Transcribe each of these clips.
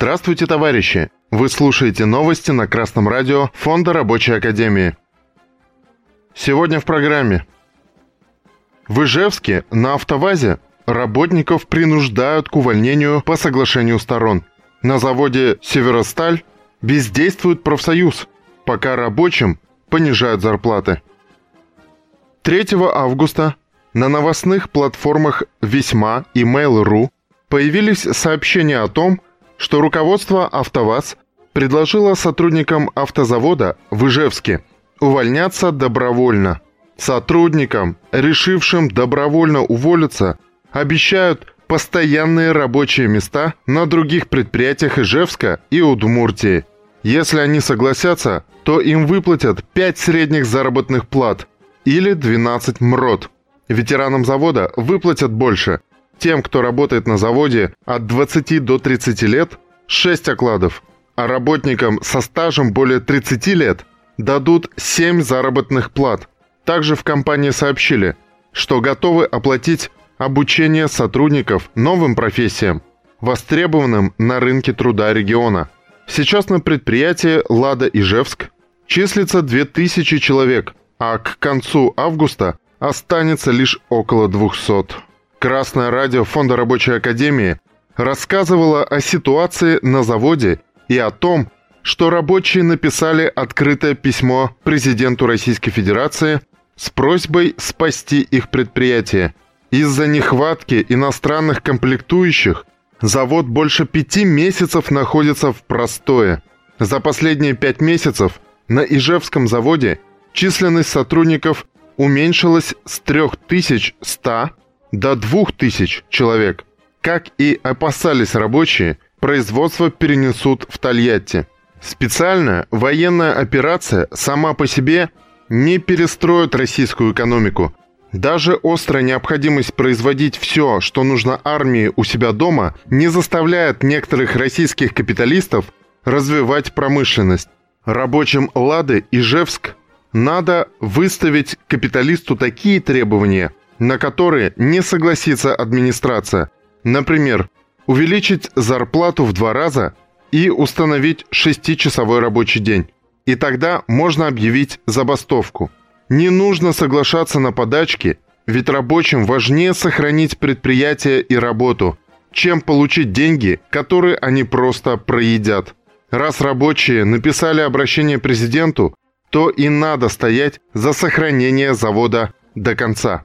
Здравствуйте, товарищи! Вы слушаете новости на Красном радио Фонда Рабочей Академии. Сегодня в программе. В Ижевске на автовазе работников принуждают к увольнению по соглашению сторон. На заводе «Северосталь» бездействует профсоюз, пока рабочим понижают зарплаты. 3 августа на новостных платформах «Весьма» и Mail.ru появились сообщения о том, что руководство «АвтоВАЗ» предложило сотрудникам автозавода в Ижевске увольняться добровольно. Сотрудникам, решившим добровольно уволиться, обещают постоянные рабочие места на других предприятиях Ижевска и Удмуртии. Если они согласятся, то им выплатят 5 средних заработных плат или 12 МРОД. Ветеранам завода выплатят больше. Тем, кто работает на заводе от 20 до 30 лет – 6 окладов, а работникам со стажем более 30 лет дадут 7 заработных плат. Также в компании сообщили, что готовы оплатить обучение сотрудников новым профессиям, востребованным на рынке труда региона. Сейчас на предприятии «Лада Ижевск» числится 2000 человек, а к концу августа останется лишь около 200. Красное радио Фонда Рабочей Академии рассказывало о ситуации на заводе и о том, что рабочие написали открытое письмо президенту Российской Федерации с просьбой спасти их предприятие. Из-за нехватки иностранных комплектующих завод больше пяти месяцев находится в простое. За последние пять месяцев на Ижевском заводе численность сотрудников уменьшилась с 3100 до 2000 человек. Как и опасались рабочие, производство перенесут в Тольятти. Специальная военная операция сама по себе не перестроит российскую экономику. Даже острая необходимость производить все, что нужно армии у себя дома, не заставляет некоторых российских капиталистов развивать промышленность. Рабочим «Лады» Ижевск надо выставить капиталисту такие требования, на которые не согласится администрация. Например, увеличить зарплату в два раза и установить шестичасовой рабочий день. И тогда можно объявить забастовку. Не нужно соглашаться на подачки, ведь рабочим важнее сохранить предприятие и работу, чем получить деньги, которые они просто проедят. Раз рабочие написали обращение президенту, то и надо стоять за сохранение завода до конца.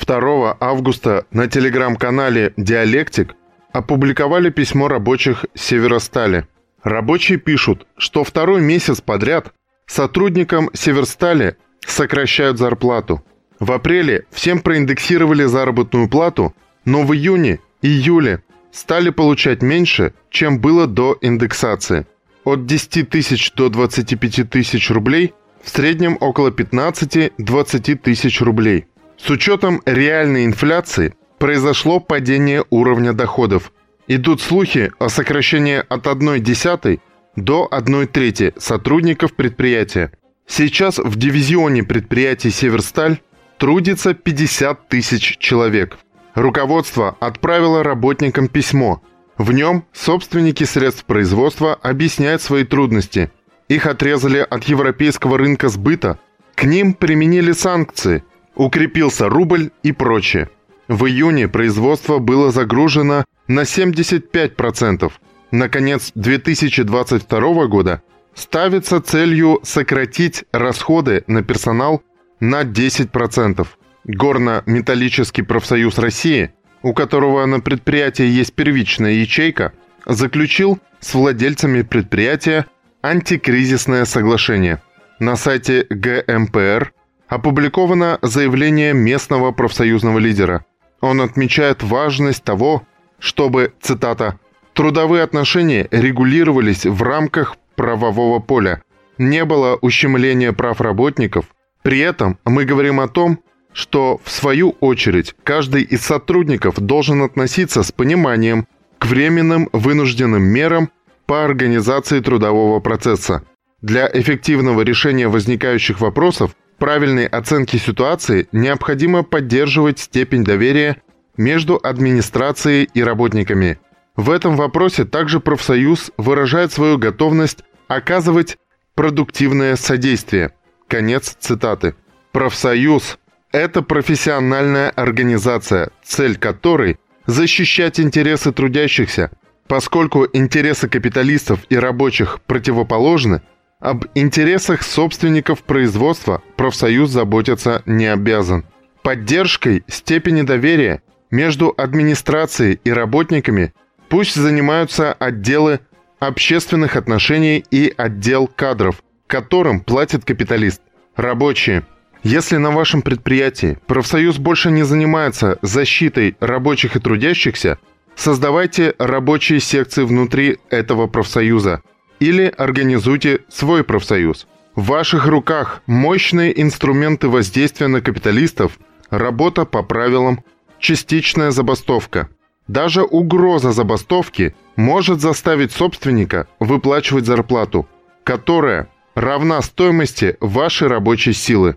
2 августа на телеграм-канале «Диалектик» опубликовали письмо рабочих Северостали. Рабочие пишут, что второй месяц подряд сотрудникам Северстали сокращают зарплату. В апреле всем проиндексировали заработную плату, но в июне и июле стали получать меньше, чем было до индексации. От 10 тысяч до 25 тысяч рублей, в среднем около 15-20 тысяч рублей – с учетом реальной инфляции произошло падение уровня доходов. Идут слухи о сокращении от 1 десятой до 1 трети сотрудников предприятия. Сейчас в дивизионе предприятий «Северсталь» трудится 50 тысяч человек. Руководство отправило работникам письмо. В нем собственники средств производства объясняют свои трудности. Их отрезали от европейского рынка сбыта. К ним применили санкции – укрепился рубль и прочее. В июне производство было загружено на 75%. На конец 2022 года ставится целью сократить расходы на персонал на 10%. Горно-металлический профсоюз России, у которого на предприятии есть первичная ячейка, заключил с владельцами предприятия антикризисное соглашение. На сайте ГМПР опубликовано заявление местного профсоюзного лидера. Он отмечает важность того, чтобы, цитата, «трудовые отношения регулировались в рамках правового поля, не было ущемления прав работников. При этом мы говорим о том, что, в свою очередь, каждый из сотрудников должен относиться с пониманием к временным вынужденным мерам по организации трудового процесса. Для эффективного решения возникающих вопросов правильной оценки ситуации необходимо поддерживать степень доверия между администрацией и работниками. В этом вопросе также профсоюз выражает свою готовность оказывать продуктивное содействие. Конец цитаты. Профсоюз – это профессиональная организация, цель которой – защищать интересы трудящихся, поскольку интересы капиталистов и рабочих противоположны, об интересах собственников производства профсоюз заботиться не обязан. Поддержкой степени доверия между администрацией и работниками пусть занимаются отделы общественных отношений и отдел кадров, которым платит капиталист. Рабочие. Если на вашем предприятии профсоюз больше не занимается защитой рабочих и трудящихся, создавайте рабочие секции внутри этого профсоюза или организуйте свой профсоюз. В ваших руках мощные инструменты воздействия на капиталистов, работа по правилам, частичная забастовка. Даже угроза забастовки может заставить собственника выплачивать зарплату, которая равна стоимости вашей рабочей силы.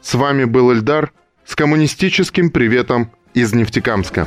С вами был Эльдар с коммунистическим приветом из Нефтекамска.